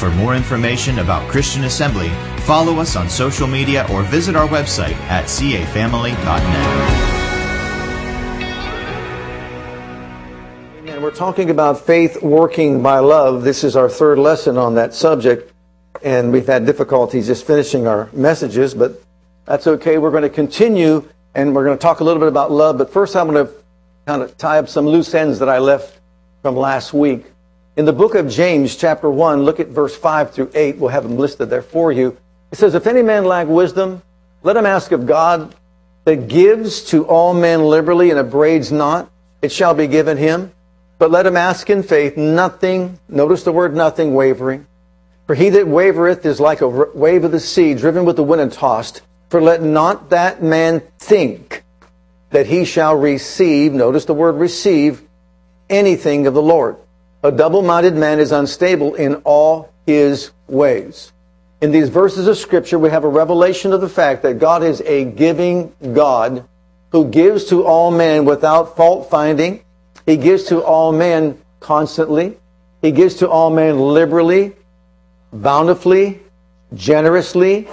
For more information about Christian Assembly, follow us on social media or visit our website at cafamily.net. And we're talking about faith working by love. This is our third lesson on that subject, and we've had difficulties just finishing our messages, but that's okay. We're going to continue, and we're going to talk a little bit about love. But first, I'm going to kind of tie up some loose ends that I left from last week. In the book of James, chapter 1, look at verse 5 through 8. We'll have them listed there for you. It says, If any man lack wisdom, let him ask of God that gives to all men liberally and upbraids not. It shall be given him. But let him ask in faith, nothing, notice the word nothing, wavering. For he that wavereth is like a wave of the sea, driven with the wind and tossed. For let not that man think that he shall receive, notice the word receive, anything of the Lord. A double-minded man is unstable in all his ways. In these verses of scripture, we have a revelation of the fact that God is a giving God who gives to all men without fault finding. He gives to all men constantly. He gives to all men liberally, bountifully, generously,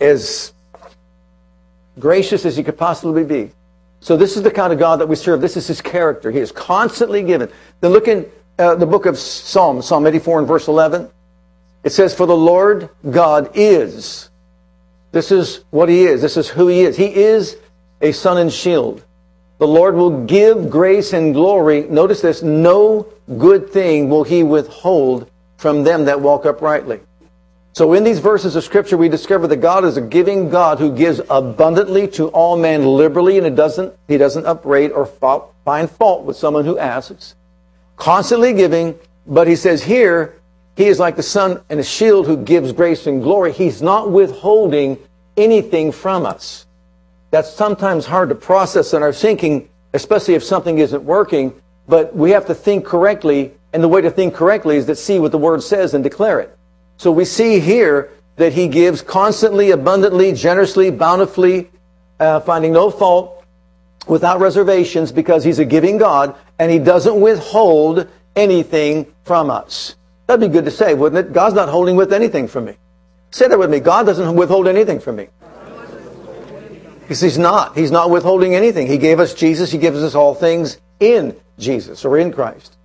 as gracious as he could possibly be. So this is the kind of God that we serve. This is his character. He is constantly given. Then look in uh, the book of Psalms, Psalm 84 and verse 11. It says, For the Lord God is. This is what he is. This is who he is. He is a sun and shield. The Lord will give grace and glory. Notice this, no good thing will he withhold from them that walk uprightly. So in these verses of scripture, we discover that God is a giving God who gives abundantly to all men liberally, and it doesn't, he doesn't upbraid or fault, find fault with someone who asks. Constantly giving, but he says here, he is like the sun and a shield who gives grace and glory. He's not withholding anything from us. That's sometimes hard to process in our thinking, especially if something isn't working, but we have to think correctly, and the way to think correctly is to see what the word says and declare it. So we see here that he gives constantly, abundantly, generously, bountifully, uh, finding no fault, without reservations, because he's a giving God, and he doesn't withhold anything from us. That'd be good to say, wouldn't it? God's not holding with anything from me. Say that with me. God doesn't withhold anything from me. Because he's not. He's not withholding anything. He gave us Jesus. He gives us all things in Jesus or in Christ.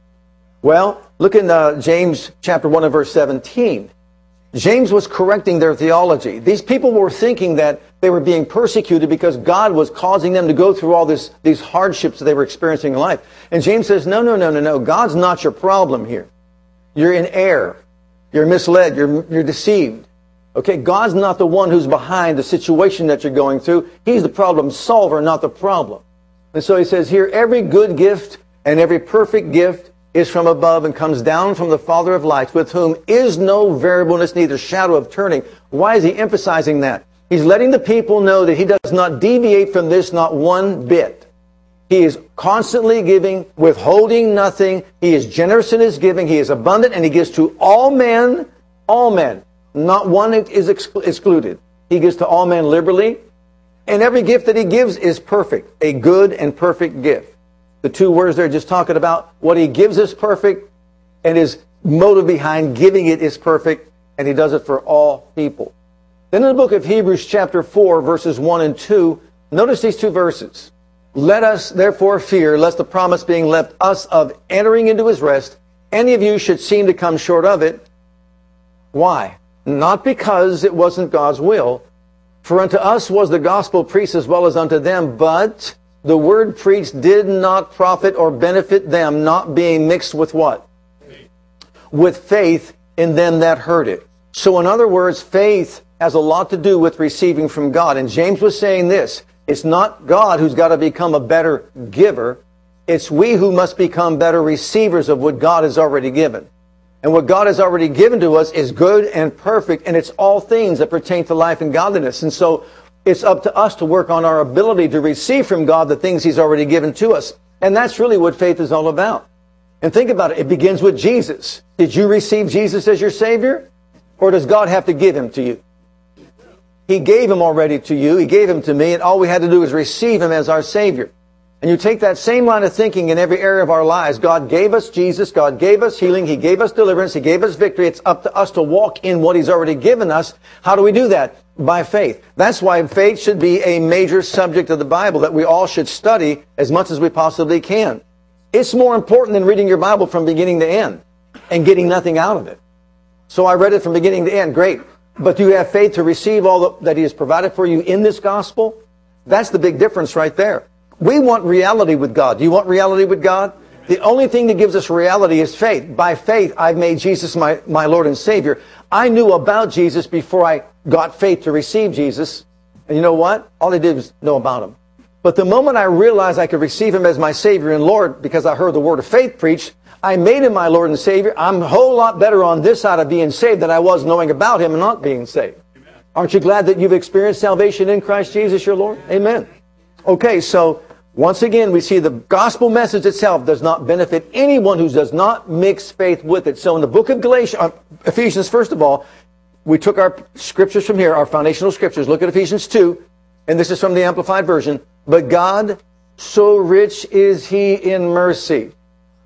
Well, look in uh, James chapter 1 and verse 17. James was correcting their theology. These people were thinking that they were being persecuted because God was causing them to go through all this, these hardships that they were experiencing in life. And James says, no, no, no, no, no. God's not your problem here. You're in error. You're misled. You're, you're deceived. Okay, God's not the one who's behind the situation that you're going through. He's the problem solver, not the problem. And so he says here, every good gift and every perfect gift is from above and comes down from the Father of lights, with whom is no variableness, neither shadow of turning. Why is he emphasizing that? He's letting the people know that he does not deviate from this not one bit. He is constantly giving, withholding nothing. He is generous in his giving. He is abundant and he gives to all men, all men. Not one is excluded. He gives to all men liberally. And every gift that he gives is perfect. A good and perfect gift. The two words there just talking about what he gives is perfect and his motive behind giving it is perfect and he does it for all people. Then in the book of Hebrews chapter 4 verses 1 and 2, notice these two verses. Let us therefore fear lest the promise being left us of entering into his rest, any of you should seem to come short of it. Why? Not because it wasn't God's will, for unto us was the gospel preached as well as unto them, but the word preached did not profit or benefit them, not being mixed with what? Faith. With faith in them that heard it. So in other words, faith has a lot to do with receiving from God. And James was saying this, it's not God who's got to become a better giver. It's we who must become better receivers of what God has already given. And what God has already given to us is good and perfect, and it's all things that pertain to life and godliness. And so It's up to us to work on our ability to receive from God the things He's already given to us. And that's really what faith is all about. And think about it. It begins with Jesus. Did you receive Jesus as your Savior? Or does God have to give Him to you? He gave Him already to you. He gave Him to me. And all we had to do is receive Him as our Savior. And you take that same line of thinking in every area of our lives. God gave us Jesus. God gave us healing. He gave us deliverance. He gave us victory. It's up to us to walk in what He's already given us. How do we do that? By faith. That's why faith should be a major subject of the Bible that we all should study as much as we possibly can. It's more important than reading your Bible from beginning to end and getting nothing out of it. So I read it from beginning to end. Great. But do you have faith to receive all that He has provided for you in this gospel? That's the big difference right there. We want reality with God. Do you want reality with God? The only thing that gives us reality is faith. By faith, I've made Jesus my, my Lord and Savior. I knew about Jesus before I got faith to receive Jesus. And you know what? All I did was know about Him. But the moment I realized I could receive Him as my Savior and Lord because I heard the word of faith preached, I made Him my Lord and Savior. I'm a whole lot better on this side of being saved than I was knowing about Him and not being saved. Aren't you glad that you've experienced salvation in Christ Jesus your Lord? Amen. Okay, so once again, we see the gospel message itself does not benefit anyone who does not mix faith with it. So in the book of Galatians, uh, Ephesians, first of all, we took our scriptures from here, our foundational scriptures. Look at Ephesians 2, and this is from the Amplified Version. But God, so rich is He in mercy.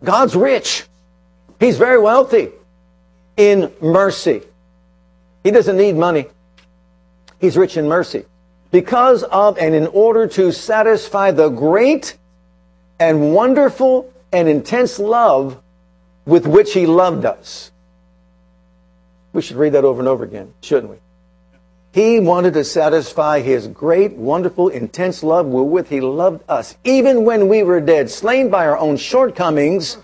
God's rich. He's very wealthy in mercy. He doesn't need money. He's rich in mercy because of and in order to satisfy the great and wonderful and intense love with which he loved us. We should read that over and over again, shouldn't we? He wanted to satisfy his great, wonderful, intense love wherewith he loved us. Even when we were dead, slain by our own shortcomings,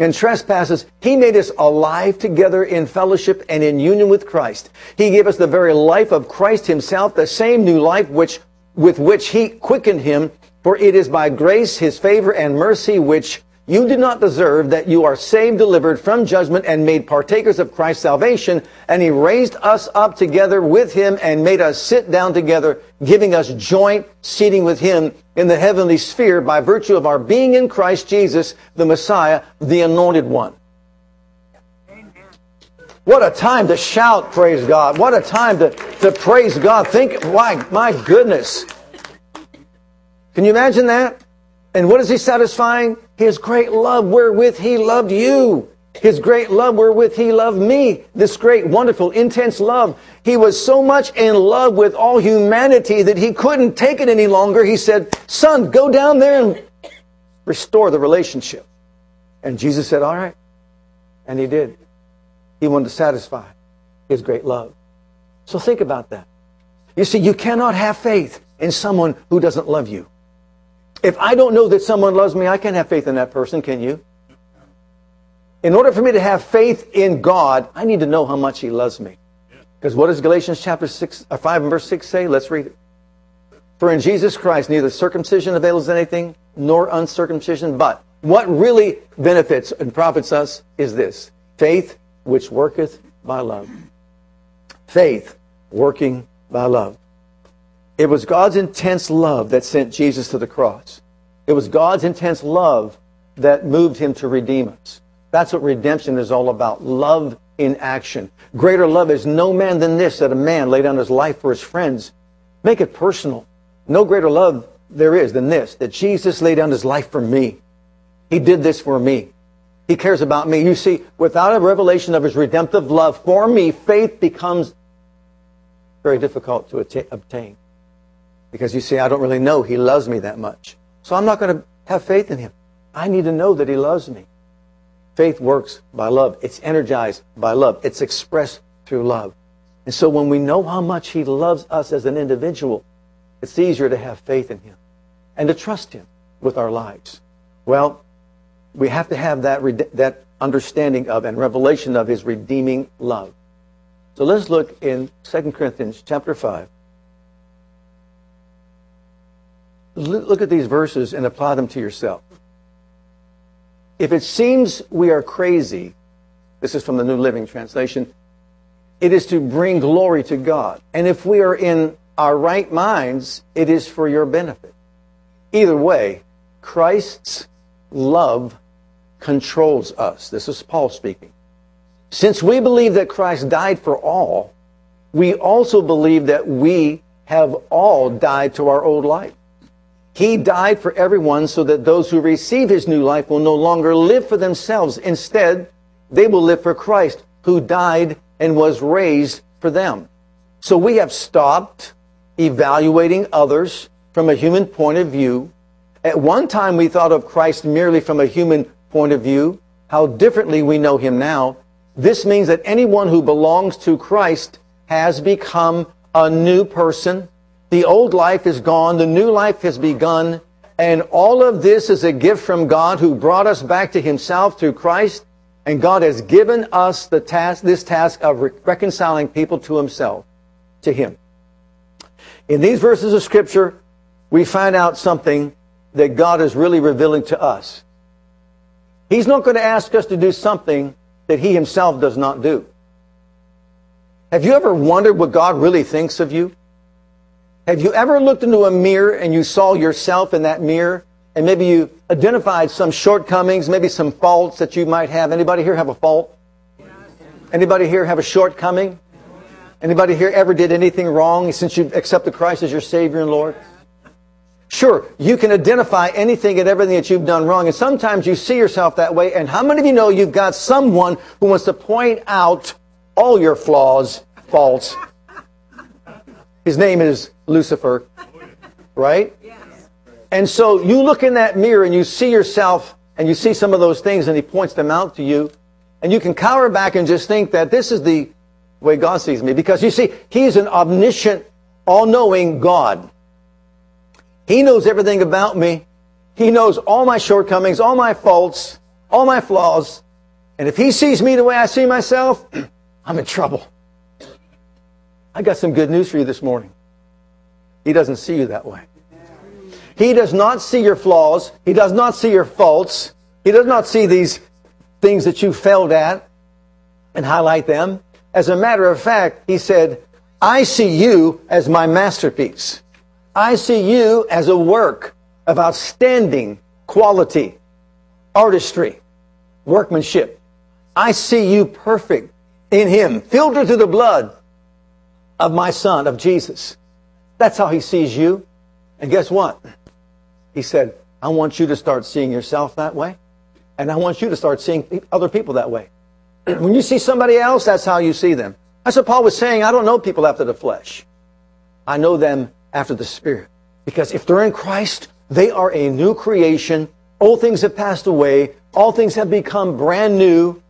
and trespasses, He made us alive together in fellowship and in union with Christ. He gave us the very life of Christ Himself, the same new life which, with which He quickened Him. For it is by grace, His favor and mercy, which you did not deserve that you are saved, delivered from judgment, and made partakers of Christ's salvation. And he raised us up together with him and made us sit down together, giving us joint seating with him in the heavenly sphere by virtue of our being in Christ Jesus, the Messiah, the anointed one. What a time to shout, praise God. What a time to, to praise God. Think, why, my goodness. Can you imagine that? And what is he satisfying? His great love wherewith he loved you. His great love wherewith he loved me. This great, wonderful, intense love. He was so much in love with all humanity that he couldn't take it any longer. He said, son, go down there and restore the relationship. And Jesus said, all right. And he did. He wanted to satisfy his great love. So think about that. You see, you cannot have faith in someone who doesn't love you. If I don't know that someone loves me, I can't have faith in that person, can you? In order for me to have faith in God, I need to know how much He loves me. Because what does Galatians chapter 6, or uh, 5 and verse 6 say? Let's read it. For in Jesus Christ, neither circumcision avails anything, nor uncircumcision, but what really benefits and profits us is this faith which worketh by love. Faith working by love. It was God's intense love that sent Jesus to the cross. It was God's intense love that moved him to redeem us. That's what redemption is all about. Love in action. Greater love is no man than this, that a man lay down his life for his friends. Make it personal. No greater love there is than this, that Jesus laid down his life for me. He did this for me. He cares about me. You see, without a revelation of his redemptive love for me, faith becomes very difficult to obtain. Because you see, I don't really know He loves me that much. So I'm not going to have faith in Him. I need to know that He loves me. Faith works by love. It's energized by love. It's expressed through love. And so when we know how much He loves us as an individual, it's easier to have faith in Him and to trust Him with our lives. Well, we have to have that, that understanding of and revelation of His redeeming love. So let's look in 2 Corinthians chapter 5. look at these verses and apply them to yourself. If it seems we are crazy, this is from the New Living Translation, it is to bring glory to God. And if we are in our right minds, it is for your benefit. Either way, Christ's love controls us. This is Paul speaking. Since we believe that Christ died for all, we also believe that we have all died to our old life. He died for everyone so that those who receive his new life will no longer live for themselves. Instead, they will live for Christ, who died and was raised for them. So we have stopped evaluating others from a human point of view. At one time, we thought of Christ merely from a human point of view. How differently we know him now. This means that anyone who belongs to Christ has become a new person. The old life is gone. The new life has begun. And all of this is a gift from God who brought us back to himself through Christ. And God has given us the task, this task of re- reconciling people to himself, to him. In these verses of scripture, we find out something that God is really revealing to us. He's not going to ask us to do something that he himself does not do. Have you ever wondered what God really thinks of you? Have you ever looked into a mirror and you saw yourself in that mirror and maybe you identified some shortcomings, maybe some faults that you might have? Anybody here have a fault? Anybody here have a shortcoming? Anybody here ever did anything wrong since you accepted Christ as your Savior and Lord? Sure, you can identify anything and everything that you've done wrong, and sometimes you see yourself that way. And how many of you know you've got someone who wants to point out all your flaws, faults? His name is Lucifer, right? And so you look in that mirror and you see yourself and you see some of those things and he points them out to you. And you can cower back and just think that this is the way God sees me. Because you see, he's an omniscient, all-knowing God. He knows everything about me. He knows all my shortcomings, all my faults, all my flaws. And if he sees me the way I see myself, I'm in trouble. I got some good news for you this morning. He doesn't see you that way. He does not see your flaws. He does not see your faults. He does not see these things that you failed at and highlight them. As a matter of fact, he said, I see you as my masterpiece. I see you as a work of outstanding quality, artistry, workmanship. I see you perfect in Him, filtered through the blood of my Son, of Jesus. That's how He sees you. And guess what? He said, I want you to start seeing yourself that way. And I want you to start seeing other people that way. when you see somebody else, that's how you see them. That's what Paul was saying. I don't know people after the flesh. I know them after the Spirit. Because if they're in Christ, they are a new creation. Old things have passed away. All things have become brand new.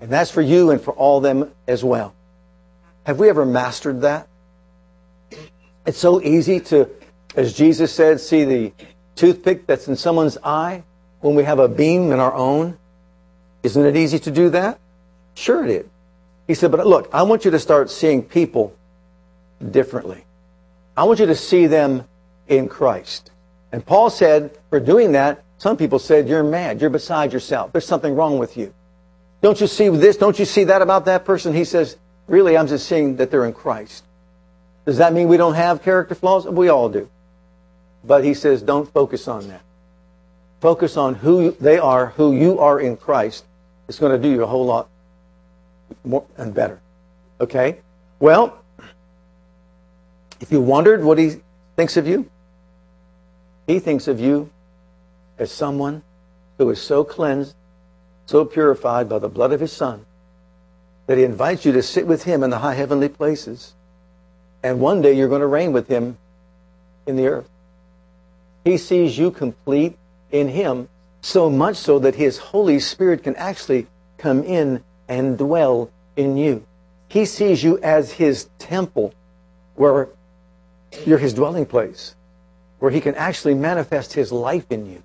And that's for you and for all them as well. Have we ever mastered that? It's so easy to, as Jesus said, see the toothpick that's in someone's eye when we have a beam in our own. Isn't it easy to do that? Sure it is. He said, but look, I want you to start seeing people differently. I want you to see them in Christ. And Paul said, for doing that, some people said, you're mad. You're beside yourself. There's something wrong with you. Don't you see this? Don't you see that about that person? He says, really, I'm just seeing that they're in Christ. Does that mean we don't have character flaws? We all do. But he says, don't focus on that. Focus on who they are, who you are in Christ. It's going to do you a whole lot more and better. Okay? Well, if you wondered what he thinks of you, he thinks of you as someone who is so cleansed, so purified by the blood of his Son, that he invites you to sit with him in the high heavenly places. And one day you're going to reign with him in the earth. He sees you complete in him, so much so that his Holy Spirit can actually come in and dwell in you. He sees you as his temple, where you're his dwelling place where he can actually manifest his life in you.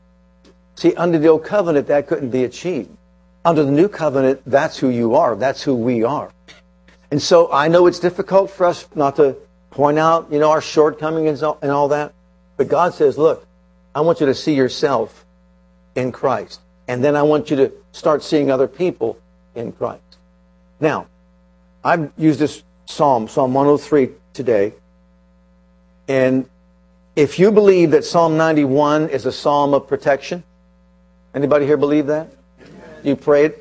See, under the old covenant, that couldn't be achieved. Under the new covenant, that's who you are. That's who we are. And so I know it's difficult for us not to point out, you know, our shortcomings and all that. But God says, look, I want you to see yourself in Christ. And then I want you to start seeing other people in Christ. Now, I've used this Psalm, Psalm 103 today. And if you believe that Psalm 91 is a psalm of protection, anybody here believe that? Do You pray it,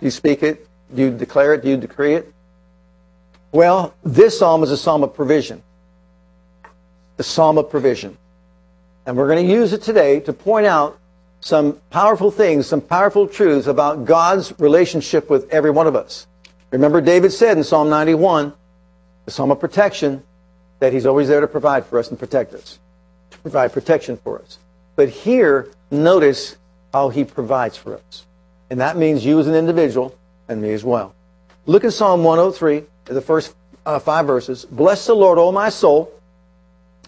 Do you speak it, Do you declare it, Do you decree it. Well, this psalm is a psalm of provision. The psalm of provision. And we're going to use it today to point out some powerful things, some powerful truths about God's relationship with every one of us. Remember, David said in Psalm 91, the psalm of protection, that he's always there to provide for us and protect us, to provide protection for us. But here, notice how he provides for us. And that means you as an individual and me as well. Look at Psalm 103, the first uh, five verses. Bless the Lord, O my soul,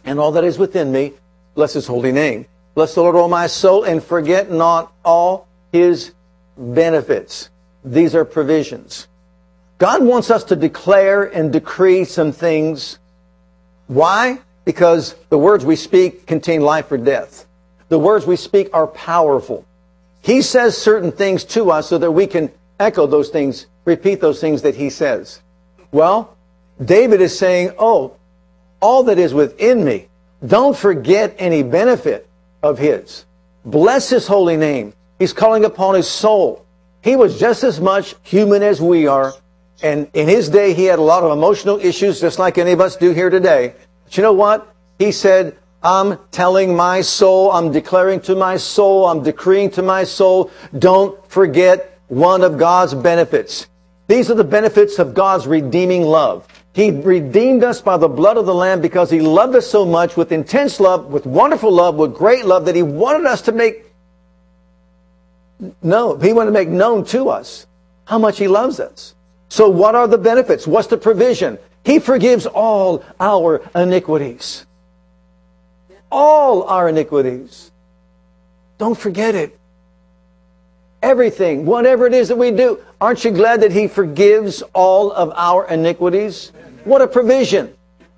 and all that is within me. Bless his holy name. Bless the Lord, O my soul, and forget not all his benefits. These are provisions. God wants us to declare and decree some things. Why? Because the words we speak contain life or death. The words we speak are powerful. He says certain things to us so that we can echo those things, repeat those things that he says. Well, David is saying, Oh, all that is within me, don't forget any benefit of his. Bless his holy name. He's calling upon his soul. He was just as much human as we are. And in his day, he had a lot of emotional issues, just like any of us do here today. But you know what? He said, I'm telling my soul, I'm declaring to my soul, I'm decreeing to my soul, don't forget one of God's benefits. These are the benefits of God's redeeming love. He redeemed us by the blood of the Lamb because He loved us so much with intense love, with wonderful love, with great love that He wanted us to make no, He wanted to make known to us how much He loves us. So what are the benefits? What's the provision? He forgives all our iniquities. All our iniquities. Don't forget it. Everything, whatever it is that we do. Aren't you glad that He forgives all of our iniquities? What a provision.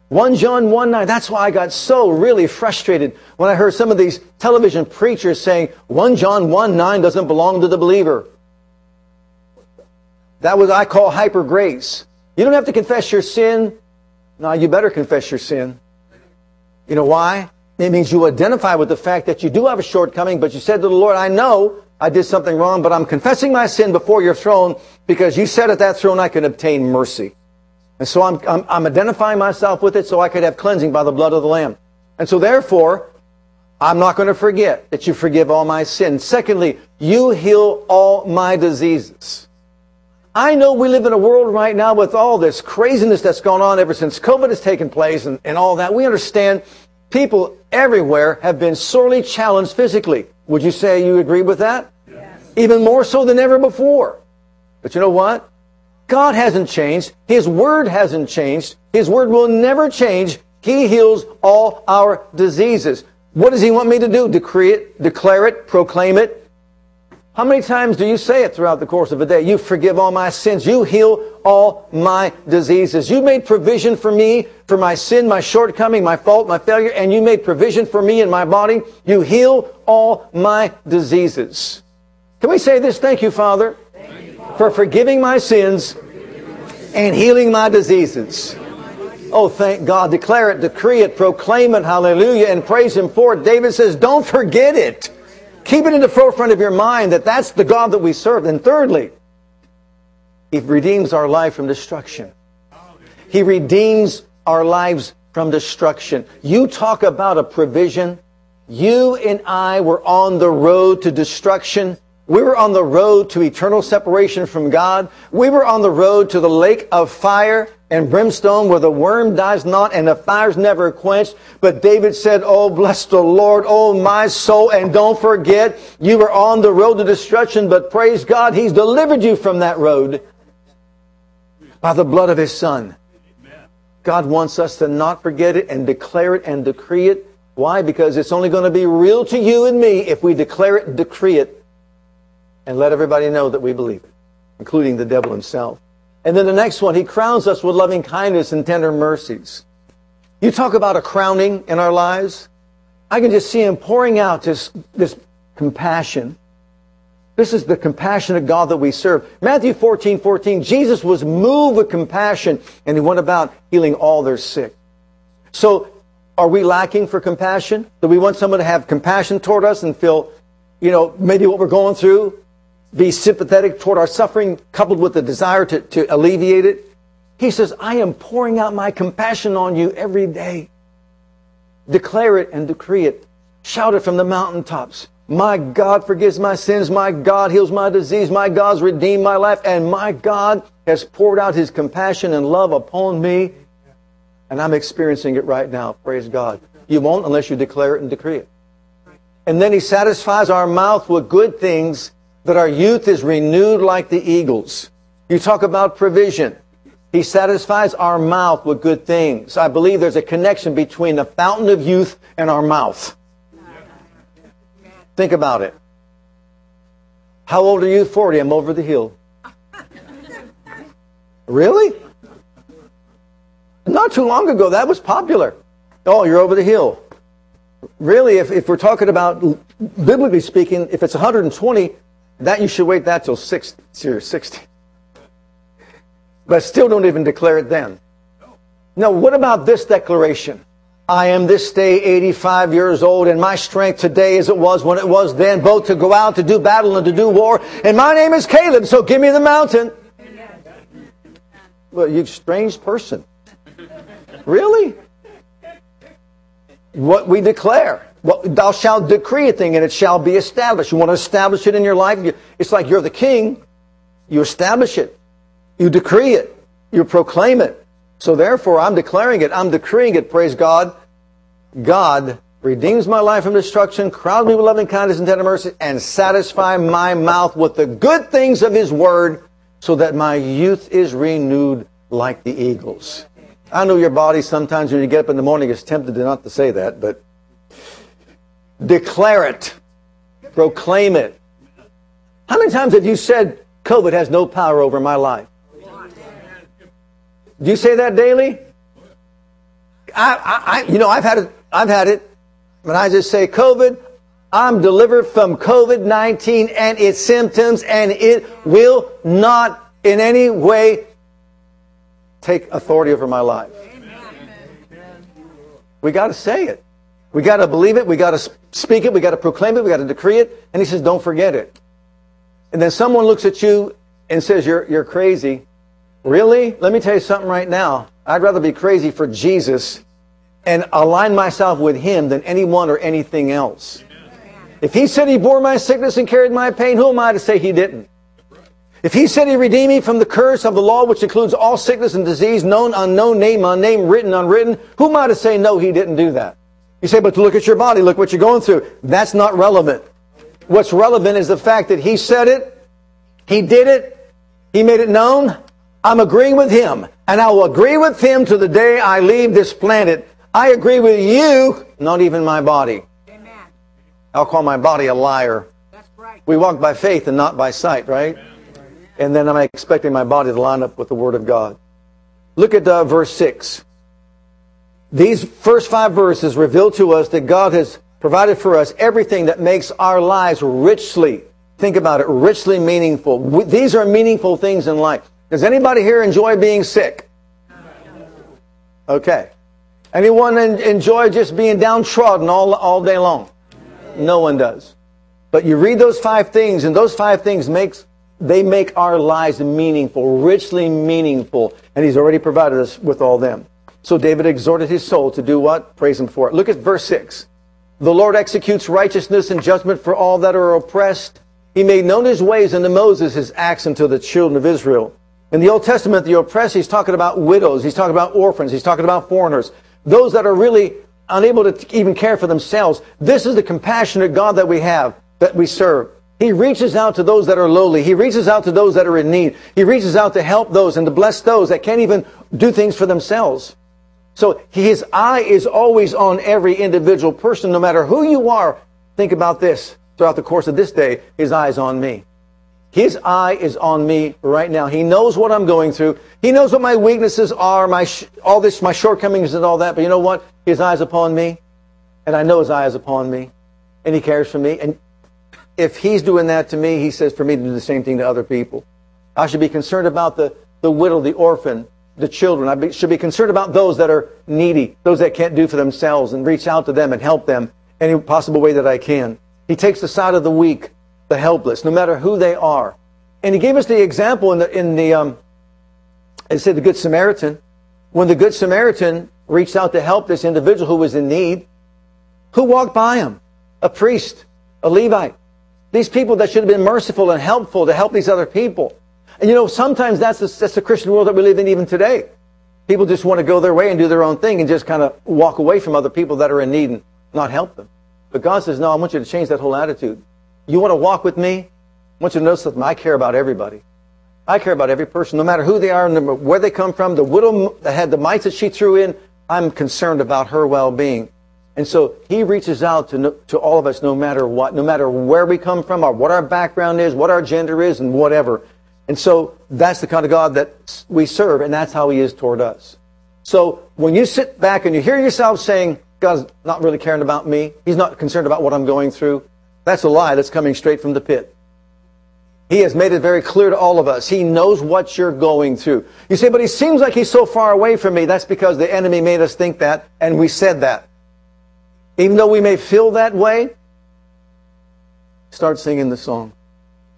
1 John 1 9. That's why I got so really frustrated when I heard some of these television preachers saying 1 John 1 9 doesn't belong to the believer. That was I call hyper grace. You don't have to confess your sin. No, you better confess your sin. You know why? It means you identify with the fact that you do have a shortcoming, but you said to the Lord, I know I did something wrong, but I'm confessing my sin before your throne because you said at that throne I can obtain mercy. And so I'm, I'm, I'm identifying myself with it so I could have cleansing by the blood of the Lamb. And so therefore, I'm not going to forget that you forgive all my sins. Secondly, you heal all my diseases. I know we live in a world right now with all this craziness that's gone on ever since COVID has taken place and, and all that. We understand people everywhere have been sorely challenged physically. Would you say you agree with that? Yes. Even more so than ever before. But you know what? God hasn't changed. His word hasn't changed. His word will never change. He heals all our diseases. What does he want me to do? Decree it, declare it, proclaim it, how many times do you say it throughout the course of a day? You forgive all my sins. You heal all my diseases. You made provision for me for my sin, my shortcoming, my fault, my failure, and you made provision for me in my body. You heal all my diseases. Can we say this? Thank you, Father, Thank you, Father. for forgiving my sins and healing my diseases. Oh, thank God. Declare it, decree it, proclaim it, hallelujah, and praise Him for it. David says, don't forget it. Keep it in the forefront of your mind that that's the God that we serve. And thirdly, He redeems our life from destruction. He redeems our lives from destruction. You talk about a provision. You and I were on the road to destruction. We were on the road to eternal separation from God. We were on the road to the lake of fire and brimstone where the worm dies not and the fire's never quenched. But David said, Oh, bless the Lord, oh my soul, and don't forget, you were on the road to destruction, but praise God, He's delivered you from that road by the blood of His Son. God wants us to not forget it and declare it and decree it. Why? Because it's only going to be real to you and me if we declare it decree it and let everybody know that we believe it, including the devil himself. And then the next one, he crowns us with loving kindness and tender mercies. You talk about a crowning in our lives. I can just see him pouring out this, this compassion. This is the compassionate God that we serve. Matthew 14, 14, Jesus was moved with compassion and he went about healing all their sick. So Are we lacking for compassion? Do we want someone to have compassion toward us and feel, you know, maybe what we're going through? Be sympathetic toward our suffering, coupled with the desire to, to alleviate it? He says, I am pouring out my compassion on you every day. Declare it and decree it. Shout it from the mountaintops. My God forgives my sins. My God heals my disease. My God's redeemed my life. And my God has poured out his compassion and love upon me. And I'm experiencing it right now. Praise God. You won't unless you declare it and decree it. And then he satisfies our mouth with good things that our youth is renewed like the eagles. You talk about provision. He satisfies our mouth with good things. I believe there's a connection between the fountain of youth and our mouth. Think about it. How old are you? 40. I'm over the hill. Really? Not too long ago, that was popular. Oh, you're over the hill. Really, if, if we're talking about, biblically speaking, if it's 120, that you should wait that till 60, 60. But still don't even declare it then. Now, what about this declaration? I am this day 85 years old, and my strength today as it was when it was then, both to go out to do battle and to do war. And my name is Caleb, so give me the mountain. Well, you strange person. Really? What we declare. What, thou shalt decree a thing and it shall be established. You want to establish it in your life? It's like you're the king. You establish it. You decree it. You proclaim it. So therefore, I'm declaring it. I'm decreeing it. Praise God. God redeems my life from destruction, crowns me with loving kindness and tender mercy, and satisfy my mouth with the good things of His word, so that my youth is renewed like the eagles. I know your body sometimes when you get up in the morning is tempted to not to say that, but declare it. Proclaim it. How many times have you said COVID has no power over my life? Do you say that daily? I, I, you know, I've had it. I've had it. When I just say COVID, I'm delivered from COVID-19 and its symptoms, and it will not in any way take authority over my life. We got to say it. We got to believe it. We got to speak it. We got to proclaim it. We got to decree it. And he says, don't forget it. And then someone looks at you and says, you're, you're crazy. Really? Let me tell you something right now. I'd rather be crazy for Jesus and align myself with him than anyone or anything else. If he said he bore my sickness and carried my pain, who am I to say he didn't? If he said he redeemed me from the curse of the law, which includes all sickness and disease, known, unknown, name, unnamed, written, unwritten, who am I to say no, he didn't do that? You say, but to look at your body, look what you're going through. That's not relevant. What's relevant is the fact that he said it, he did it, he made it known. I'm agreeing with him, and I will agree with him to the day I leave this planet. I agree with you, not even my body. Amen. I'll call my body a liar. That's right. We walk by faith and not by sight, right? Amen and then I'm expecting my body to line up with the Word of God. Look at uh, verse 6. These first five verses reveal to us that God has provided for us everything that makes our lives richly, think about it, richly meaningful. These are meaningful things in life. Does anybody here enjoy being sick? Okay. Anyone enjoy just being downtrodden all, all day long? No one does. But you read those five things, and those five things makes they make our lives meaningful, richly meaningful, and he's already provided us with all them. So David exhorted his soul to do what? Praise him for it. Look at verse 6. The Lord executes righteousness and judgment for all that are oppressed. He made known his ways unto Moses, his acts unto the children of Israel. In the Old Testament, the oppressed, he's talking about widows, he's talking about orphans, he's talking about foreigners, those that are really unable to even care for themselves. This is the compassionate God that we have, that we serve. He reaches out to those that are lowly. He reaches out to those that are in need. He reaches out to help those and to bless those that can't even do things for themselves. So his eye is always on every individual person, no matter who you are. Think about this throughout the course of this day. His eye is on me. His eye is on me right now. He knows what I'm going through. He knows what my weaknesses are, my all this, my shortcomings and all that. But you know what? His eye is upon me, and I know His eye is upon me, and He cares for me. And if he's doing that to me, he says for me to do the same thing to other people. I should be concerned about the, the widow, the orphan, the children. I be, should be concerned about those that are needy, those that can't do for themselves, and reach out to them and help them any possible way that I can. He takes the side of the weak, the helpless, no matter who they are. And he gave us the example in the, in the um, it said the Good Samaritan. When the Good Samaritan reached out to help this individual who was in need, who walked by him? A priest, a Levite. These people that should have been merciful and helpful to help these other people. And you know, sometimes that's the, that's the Christian world that we live in even today. People just want to go their way and do their own thing and just kind of walk away from other people that are in need and not help them. But God says, no, I want you to change that whole attitude. You want to walk with me? I want you to know something. I care about everybody. I care about every person, no matter who they are, no where they come from. The widow that had the mites that she threw in, I'm concerned about her well-being. And so he reaches out to, to all of us no matter what, no matter where we come from or what our background is, what our gender is, and whatever. And so that's the kind of God that we serve, and that's how he is toward us. So when you sit back and you hear yourself saying, God's not really caring about me, he's not concerned about what I'm going through, that's a lie that's coming straight from the pit. He has made it very clear to all of us. He knows what you're going through. You say, but he seems like he's so far away from me. That's because the enemy made us think that, and we said that. Even though we may feel that way, start singing the song.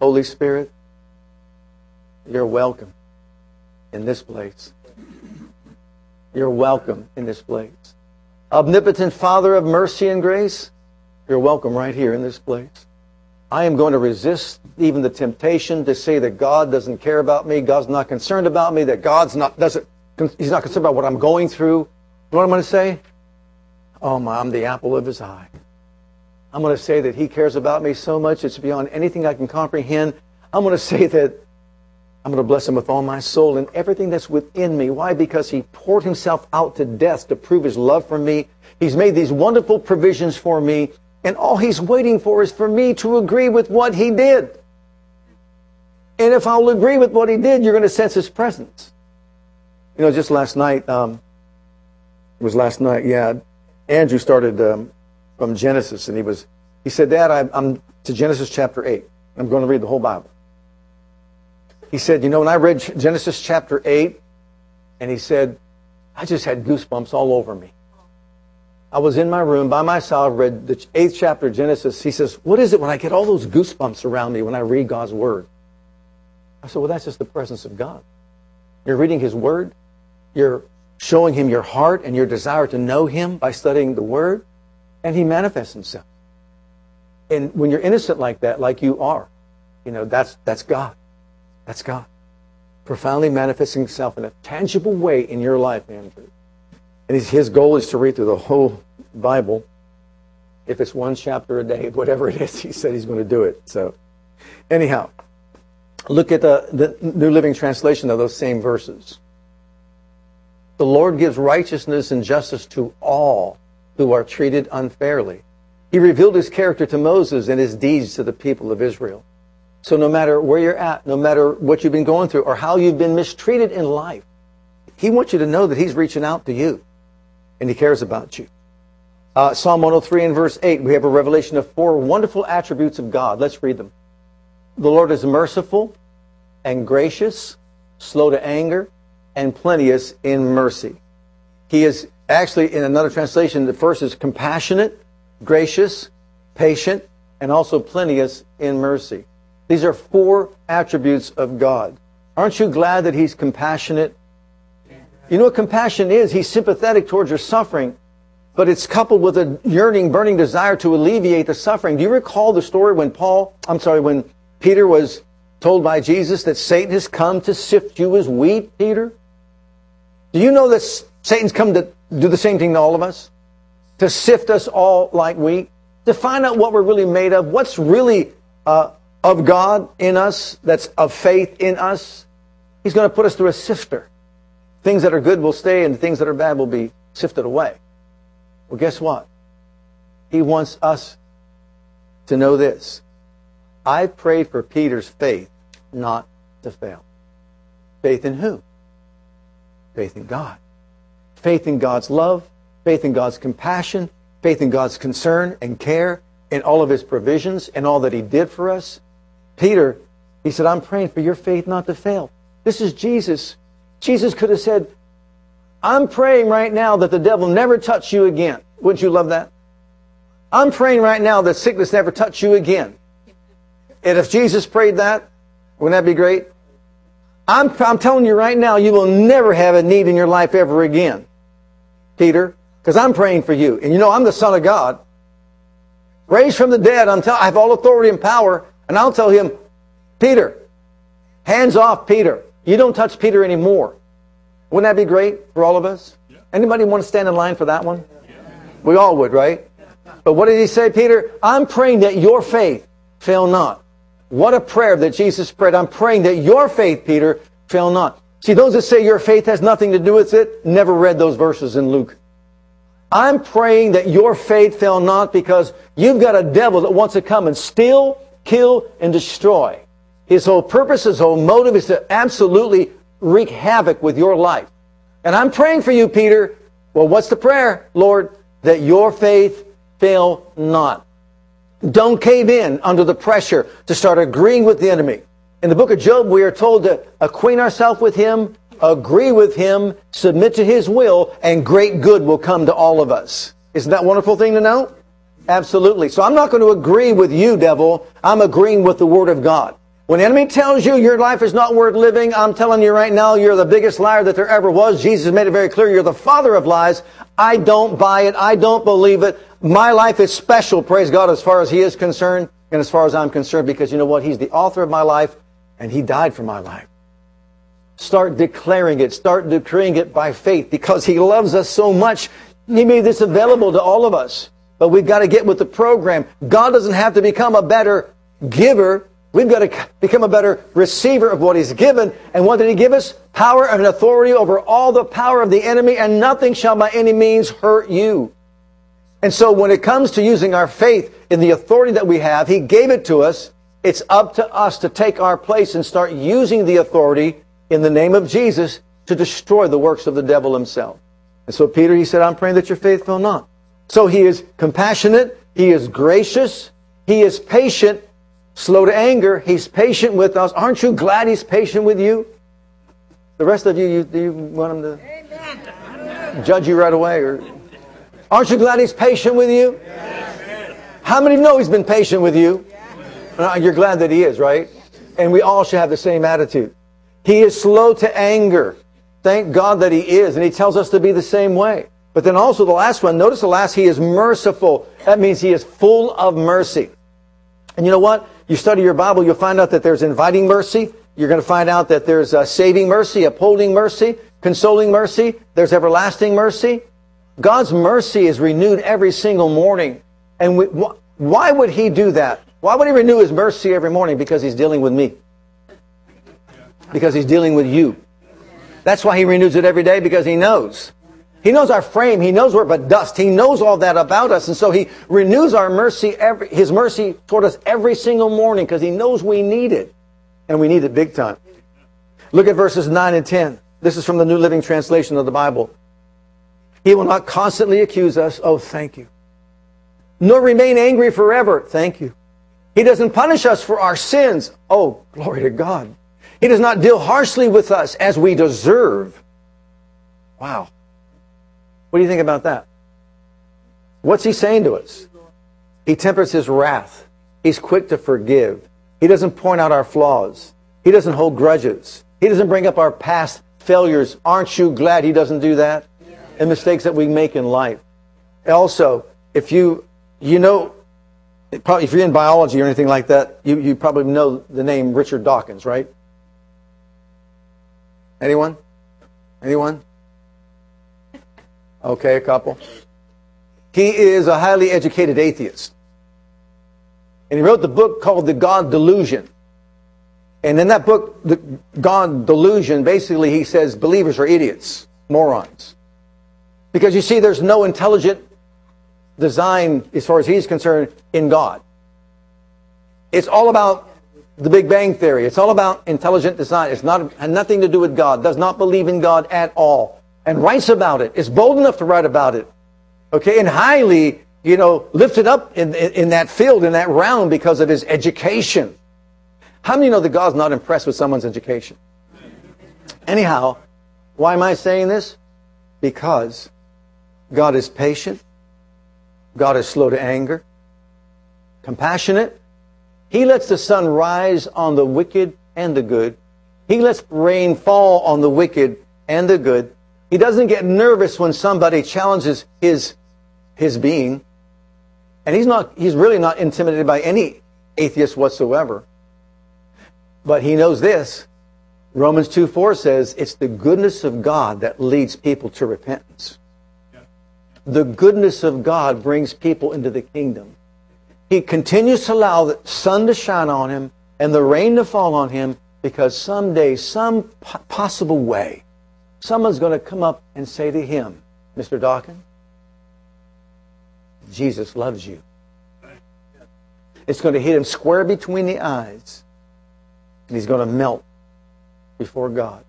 Holy Spirit, you're welcome in this place. You're welcome in this place. Omnipotent Father of mercy and grace, you're welcome right here in this place. I am going to resist even the temptation to say that God doesn't care about me, God's not concerned about me, that God's not doesn't He's not concerned about what I'm going through. You know what I'm going to say? Oh my, I'm the apple of his eye. I'm going to say that he cares about me so much it's beyond anything I can comprehend. I'm going to say that I'm going to bless him with all my soul and everything that's within me. Why? Because he poured himself out to death to prove his love for me. He's made these wonderful provisions for me. And all he's waiting for is for me to agree with what he did. And if I'll agree with what he did, you're going to sense his presence. You know, just last night, um, it was last night, yeah. Andrew started um, from Genesis, and he was, he said, Dad, I, I'm to Genesis chapter 8. I'm going to read the whole Bible. He said, You know, when I read Genesis chapter 8, and he said, I just had goosebumps all over me. I was in my room by myself, read the eighth chapter of Genesis. He says, What is it when I get all those goosebumps around me when I read God's Word? I said, Well, that's just the presence of God. You're reading His Word, you're showing Him your heart and your desire to know Him by studying the Word, and He manifests Himself. And when you're innocent like that, like you are, you know, that's, that's God. That's God. Profoundly manifesting himself in a tangible way in your life, Andrew. And his, goal is to read through the whole Bible. If it's one chapter a day, whatever it is, he said he's going to do it. So, anyhow, look at the, the New Living Translation of those same verses. The Lord gives righteousness and justice to all who are treated unfairly. He revealed his character to Moses and his deeds to the people of Israel. So no matter where you're at, no matter what you've been going through or how you've been mistreated in life, he wants you to know that he's reaching out to you and he cares about you. Uh, Psalm 103 and verse 8, we have a revelation of four wonderful attributes of God. Let's read them. The Lord is merciful and gracious, slow to anger, and plenteous in mercy. He is actually, in another translation, the first is compassionate, gracious, patient, and also plenteous in mercy. These are four attributes of God. Aren't you glad that He's compassionate? You know what compassion is? He's sympathetic towards your suffering, but it's coupled with a yearning, burning desire to alleviate the suffering. Do you recall the story when Paul, I'm sorry, when Peter was told by Jesus that Satan has come to sift you as wheat, Peter? Do you know that Satan's come to do the same thing to all of us? To sift us all like wheat? To find out what we're really made of? What's really uh, of God in us, that's of faith in us, He's going to put us through a sifter. Things that are good will stay and things that are bad will be sifted away. Well, guess what? He wants us to know this. I prayed for Peter's faith not to fail. Faith in who? Faith in God. Faith in God's love, faith in God's compassion, faith in God's concern and care, in all of His provisions and all that He did for us. Peter, he said, I'm praying for your faith not to fail. This is Jesus Jesus could have said, I'm praying right now that the devil never touch you again. Wouldn't you love that? I'm praying right now that sickness never touch you again. And if Jesus prayed that, wouldn't that be great? I'm, I'm telling you right now, you will never have a need in your life ever again, Peter, because I'm praying for you. And you know, I'm the Son of God. Raised from the dead, I'm tell, I have all authority and power, and I'll tell him, Peter, hands off, Peter. You don't touch Peter anymore. Wouldn't that be great for all of us? Yeah. Anybody want to stand in line for that one? Yeah. We all would, right? But what did he say, Peter? I'm praying that your faith fail not. What a prayer that Jesus prayed. I'm praying that your faith, Peter, fail not. See, those that say your faith has nothing to do with it, never read those verses in Luke. I'm praying that your faith fail not because you've got a devil that wants to come and steal, kill, and destroy. His whole purpose, his whole motive is to absolutely wreak havoc with your life. And I'm praying for you, Peter. Well, what's the prayer, Lord? That your faith fail not. Don't cave in under the pressure to start agreeing with the enemy. In the book of Job, we are told to acquaint ourselves with him, agree with him, submit to his will, and great good will come to all of us. Isn't that a wonderful thing to know? Absolutely. So I'm not going to agree with you, devil. I'm agreeing with the Word of God. When the enemy tells you your life is not worth living, I'm telling you right now, you're the biggest liar that there ever was. Jesus made it very clear. You're the father of lies. I don't buy it. I don't believe it. My life is special, praise God, as far as He is concerned and as far as I'm concerned, because you know what? He's the author of my life and He died for my life. Start declaring it. Start decreeing it by faith because He loves us so much. He made this available to all of us. But we've got to get with the program. God doesn't have to become a better giver. We've got to become a better receiver of what He's given. And what did He give us? Power and authority over all the power of the enemy, and nothing shall by any means hurt you. And so when it comes to using our faith in the authority that we have, He gave it to us. It's up to us to take our place and start using the authority in the name of Jesus to destroy the works of the devil himself. And so Peter, he said, I'm praying that your faith fail not. So he is compassionate. He is gracious. He is patient, slow to anger. He's patient with us. Aren't you glad he's patient with you? The rest of you, you, you want him to Amen. judge you right away or Aren't you glad He's patient with you? Yes. How many know He's been patient with you? Yes. You're glad that He is, right? And we all should have the same attitude. He is slow to anger. Thank God that He is. And He tells us to be the same way. But then also the last one, notice the last, He is merciful. That means He is full of mercy. And you know what? You study your Bible, you'll find out that there's inviting mercy. You're going to find out that there's saving mercy, upholding mercy, consoling mercy. There's everlasting mercy. God's mercy is renewed every single morning. And we, wh- why would He do that? Why would He renew His mercy every morning? Because He's dealing with me. Because He's dealing with you. That's why He renews it every day, because He knows. He knows our frame. He knows we're but dust. He knows all that about us. And so He renews our mercy, every, His mercy toward us every single morning, because He knows we need it. And we need it big time. Look at verses 9 and 10. This is from the New Living Translation of the Bible. He will not constantly accuse us. Oh, thank you. Nor remain angry forever. Thank you. He doesn't punish us for our sins. Oh, glory to God. He does not deal harshly with us as we deserve. Wow. What do you think about that? What's he saying to us? He tempers his wrath. He's quick to forgive. He doesn't point out our flaws. He doesn't hold grudges. He doesn't bring up our past failures. Aren't you glad he doesn't do that? and mistakes that we make in life. Also, if you, you know, probably if you're in biology or anything like that, you, you probably know the name Richard Dawkins, right? Anyone? Anyone? Okay, a couple. He is a highly educated atheist. And he wrote the book called The God Delusion. And in that book, The God Delusion, basically he says believers are idiots, morons. Because you see, there's no intelligent design, as far as he's concerned, in God. It's all about the Big Bang Theory. It's all about intelligent design. It's not had nothing to do with God. Does not believe in God at all, and writes about it. Is bold enough to write about it. Okay, and highly, you know, lifted up in, in, in that field, in that realm, because of his education. How many know that God's not impressed with someone's education? Anyhow, Why am I saying this? Because God is patient. God is slow to anger, compassionate. He lets the sun rise on the wicked and the good. He lets rain fall on the wicked and the good. He doesn't get nervous when somebody challenges his, his being. And he's not, he's really not intimidated by any atheist whatsoever. But he knows this. Romans 2 4 says it's the goodness of God that leads people to repentance. The goodness of God brings people into the kingdom. He continues to allow the sun to shine on him and the rain to fall on him because someday, some possible way, someone's going to come up and say to him, Mr. Dawkins, Jesus loves you. It's going to hit him square between the eyes, and he's going to melt before God.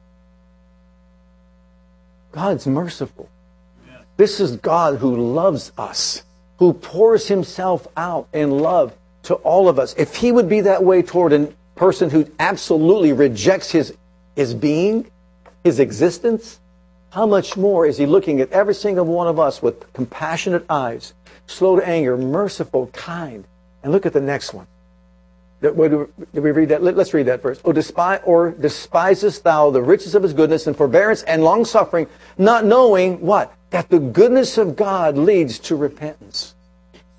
God's merciful. This is God who loves us, who pours himself out in love to all of us. If he would be that way toward a person who absolutely rejects his, his being, his existence, how much more is he looking at every single one of us with compassionate eyes, slow to anger, merciful, kind? And look at the next one. Did we read that? Let's read that first. Despise, or despisest thou the riches of his goodness and forbearance and long suffering, not knowing what? That the goodness of God leads to repentance.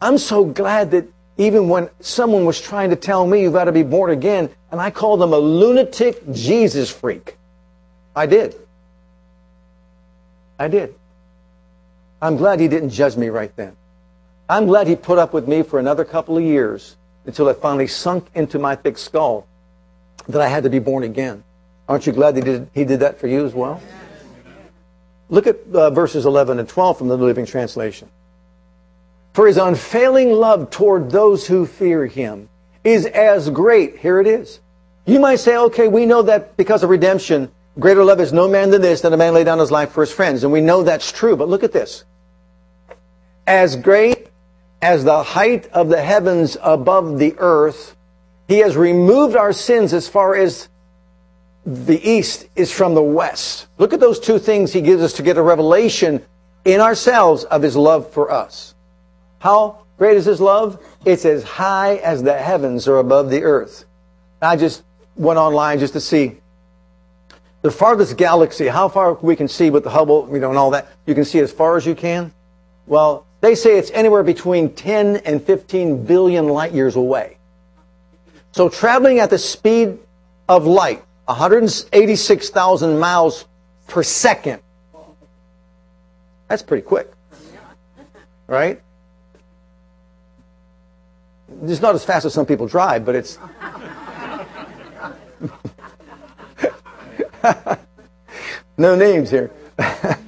I'm so glad that even when someone was trying to tell me you've got to be born again, and I called them a lunatic Jesus freak. I did. I did. I'm glad he didn't judge me right then. I'm glad he put up with me for another couple of years until it finally sunk into my thick skull that I had to be born again. Aren't you glad he did, he did that for you as well? Look at uh, verses 11 and 12 from the New Living Translation. For his unfailing love toward those who fear him is as great. Here it is. You might say, okay, we know that because of redemption, greater love is no man than this, that a man lay down his life for his friends. And we know that's true. But look at this. As great as the height of the heavens above the earth. He has removed our sins as far as the east is from the west. Look at those two things he gives us to get a revelation in ourselves of his love for us. How great is his love? It's as high as the heavens are above the earth. I just went online just to see the farthest galaxy, how far we can see with the Hubble, you know, and all that. You can see as far as you can. Well, they say it's anywhere between 10 and 15 billion light years away. So traveling at the speed of light, 186,000 miles per second, that's pretty quick. Right? It's not as fast as some people drive, but it's. no names here.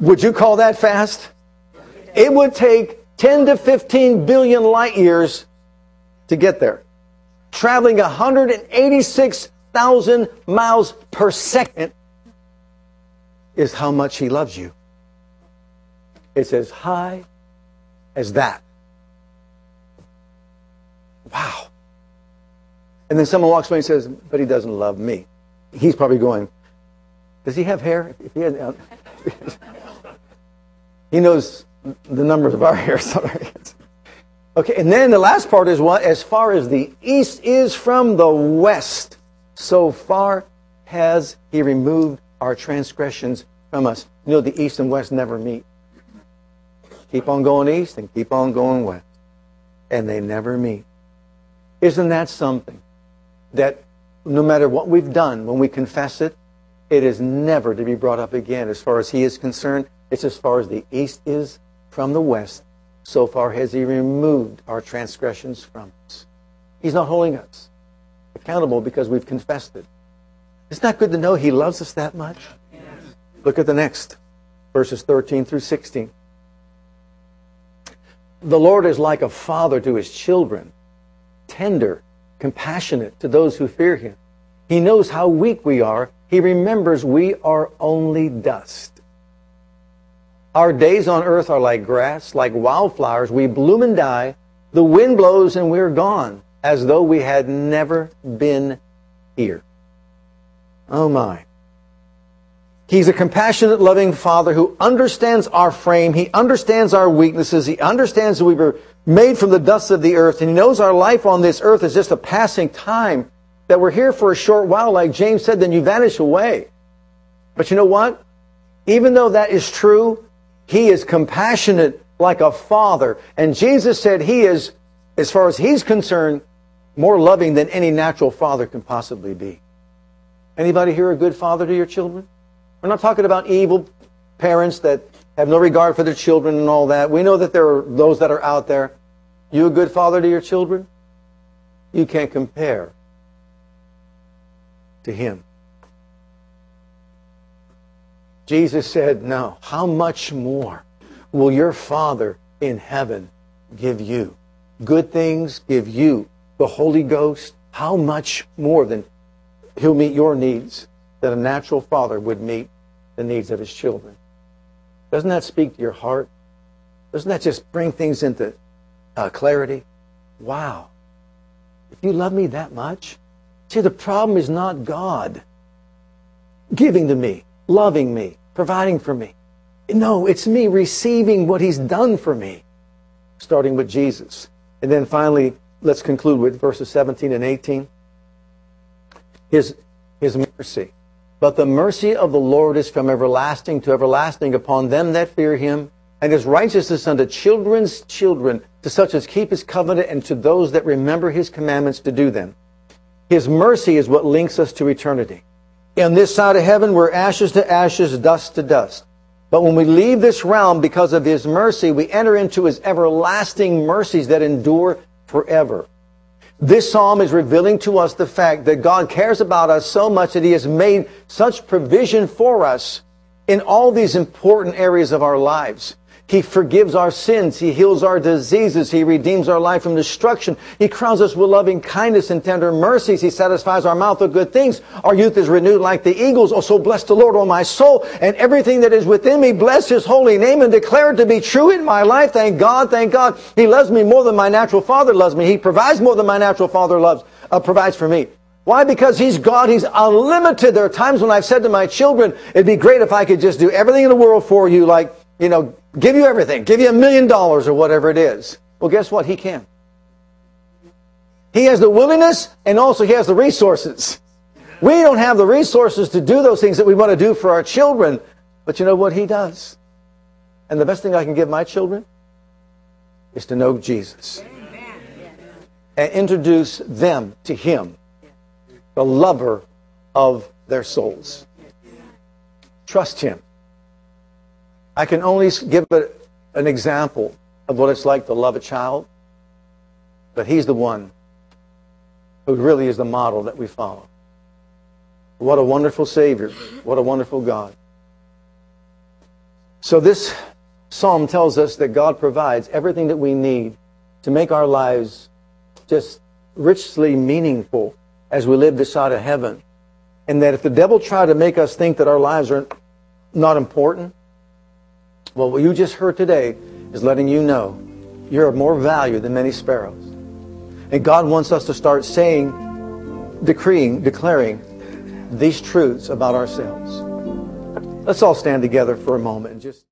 Would you call that fast? It would take 10 to 15 billion light years to get there. Traveling 186,000 miles per second is how much he loves you. It's as high as that. Wow. And then someone walks away and says, but he doesn't love me. He's probably going, does he have hair? If he has, uh, he knows the numbers of our hairs Okay, and then the last part is what? As far as the east is from the west, so far has he removed our transgressions from us. You know, the east and west never meet. Keep on going east and keep on going west. And they never meet. Isn't that something? That no matter what we've done, when we confess it, it is never to be brought up again. As far as he is concerned, it's as far as the east is from the west, so far has he removed our transgressions from us. He's not holding us accountable because we've confessed it. it. Isn't good to know he loves us that much? Yes. Look at the next, verses 13 through 16. The Lord is like a father to his children, tender, compassionate to those who fear him. He knows how weak we are. He remembers we are only dust. Our days on earth are like grass, like wildflowers. We bloom and die. The wind blows and we're gone, as though we had never been here. Oh my. He's a compassionate, loving Father who understands our frame. He understands our weaknesses. He understands that we were made from the dust of the earth. And He knows our life on this earth is just a passing time, that we're here for a short while. Like James said, then you vanish away. But you know what? Even though that is true, He is compassionate like a father. And Jesus said He is, as far as He's concerned, more loving than any natural father can possibly be. Anybody here a good father to your children? We're not talking about evil parents that have no regard for their children and all that. We know that there are those that are out there. You a good father to your children? You can't compare to him. Jesus said, No. How much more will your Father in heaven give you? Good things give you the Holy Ghost. How much more than he'll meet your needs that a natural father would meet the needs of his children. Doesn't that speak to your heart? Doesn't that just bring things into uh, clarity? Wow. If you love me that much, see, the problem is not God giving to me, loving me, providing for me. No, it's me receiving what he's done for me, starting with Jesus. And then finally, let's conclude with verses 17 and 18. His, his mercy. But the mercy of the Lord is from everlasting to everlasting upon them that fear him, and his righteousness unto children's children, to such as keep his covenant, and to those that remember his commandments to do them. His mercy is what links us to eternity. In this side of heaven, we're ashes to ashes, dust to dust. But when we leave this realm because of his mercy, we enter into his everlasting mercies that endure forever. This psalm is revealing to us the fact that God cares about us so much that He has made such provision for us in all these important areas of our lives. He forgives our sins. He heals our diseases. He redeems our life from destruction. He crowns us with loving kindness and tender mercies. He satisfies our mouth with good things. Our youth is renewed like the eagles. Oh, so bless the Lord, O my soul, and everything that is within me. Bless His holy name and declare it to be true in my life. Thank God, thank God. He loves me more than my natural father loves me. He provides more than my natural father loves, uh, provides for me. Why? Because He's God. He's unlimited. There are times when I've said to my children, it'd be great if I could just do everything in the world for you, like, you know, give you everything, give you a million dollars or whatever it is. Well, guess what? He can. He has the willingness and also he has the resources. We don't have the resources to do those things that we want to do for our children, but you know what he does? And the best thing I can give my children is to know Jesus and introduce them to him, the lover of their souls. Trust him. I can only give it an example of what it's like to love a child, but he's the one who really is the model that we follow. What a wonderful Savior. What a wonderful God. So this psalm tells us that God provides everything that we need to make our lives just richly meaningful as we live this side of heaven. And that if the devil tried to make us think that our lives are not important, well, what you just heard today is letting you know you're of more value than many sparrows. And God wants us to start saying, decreeing, declaring these truths about ourselves. Let's all stand together for a moment and just.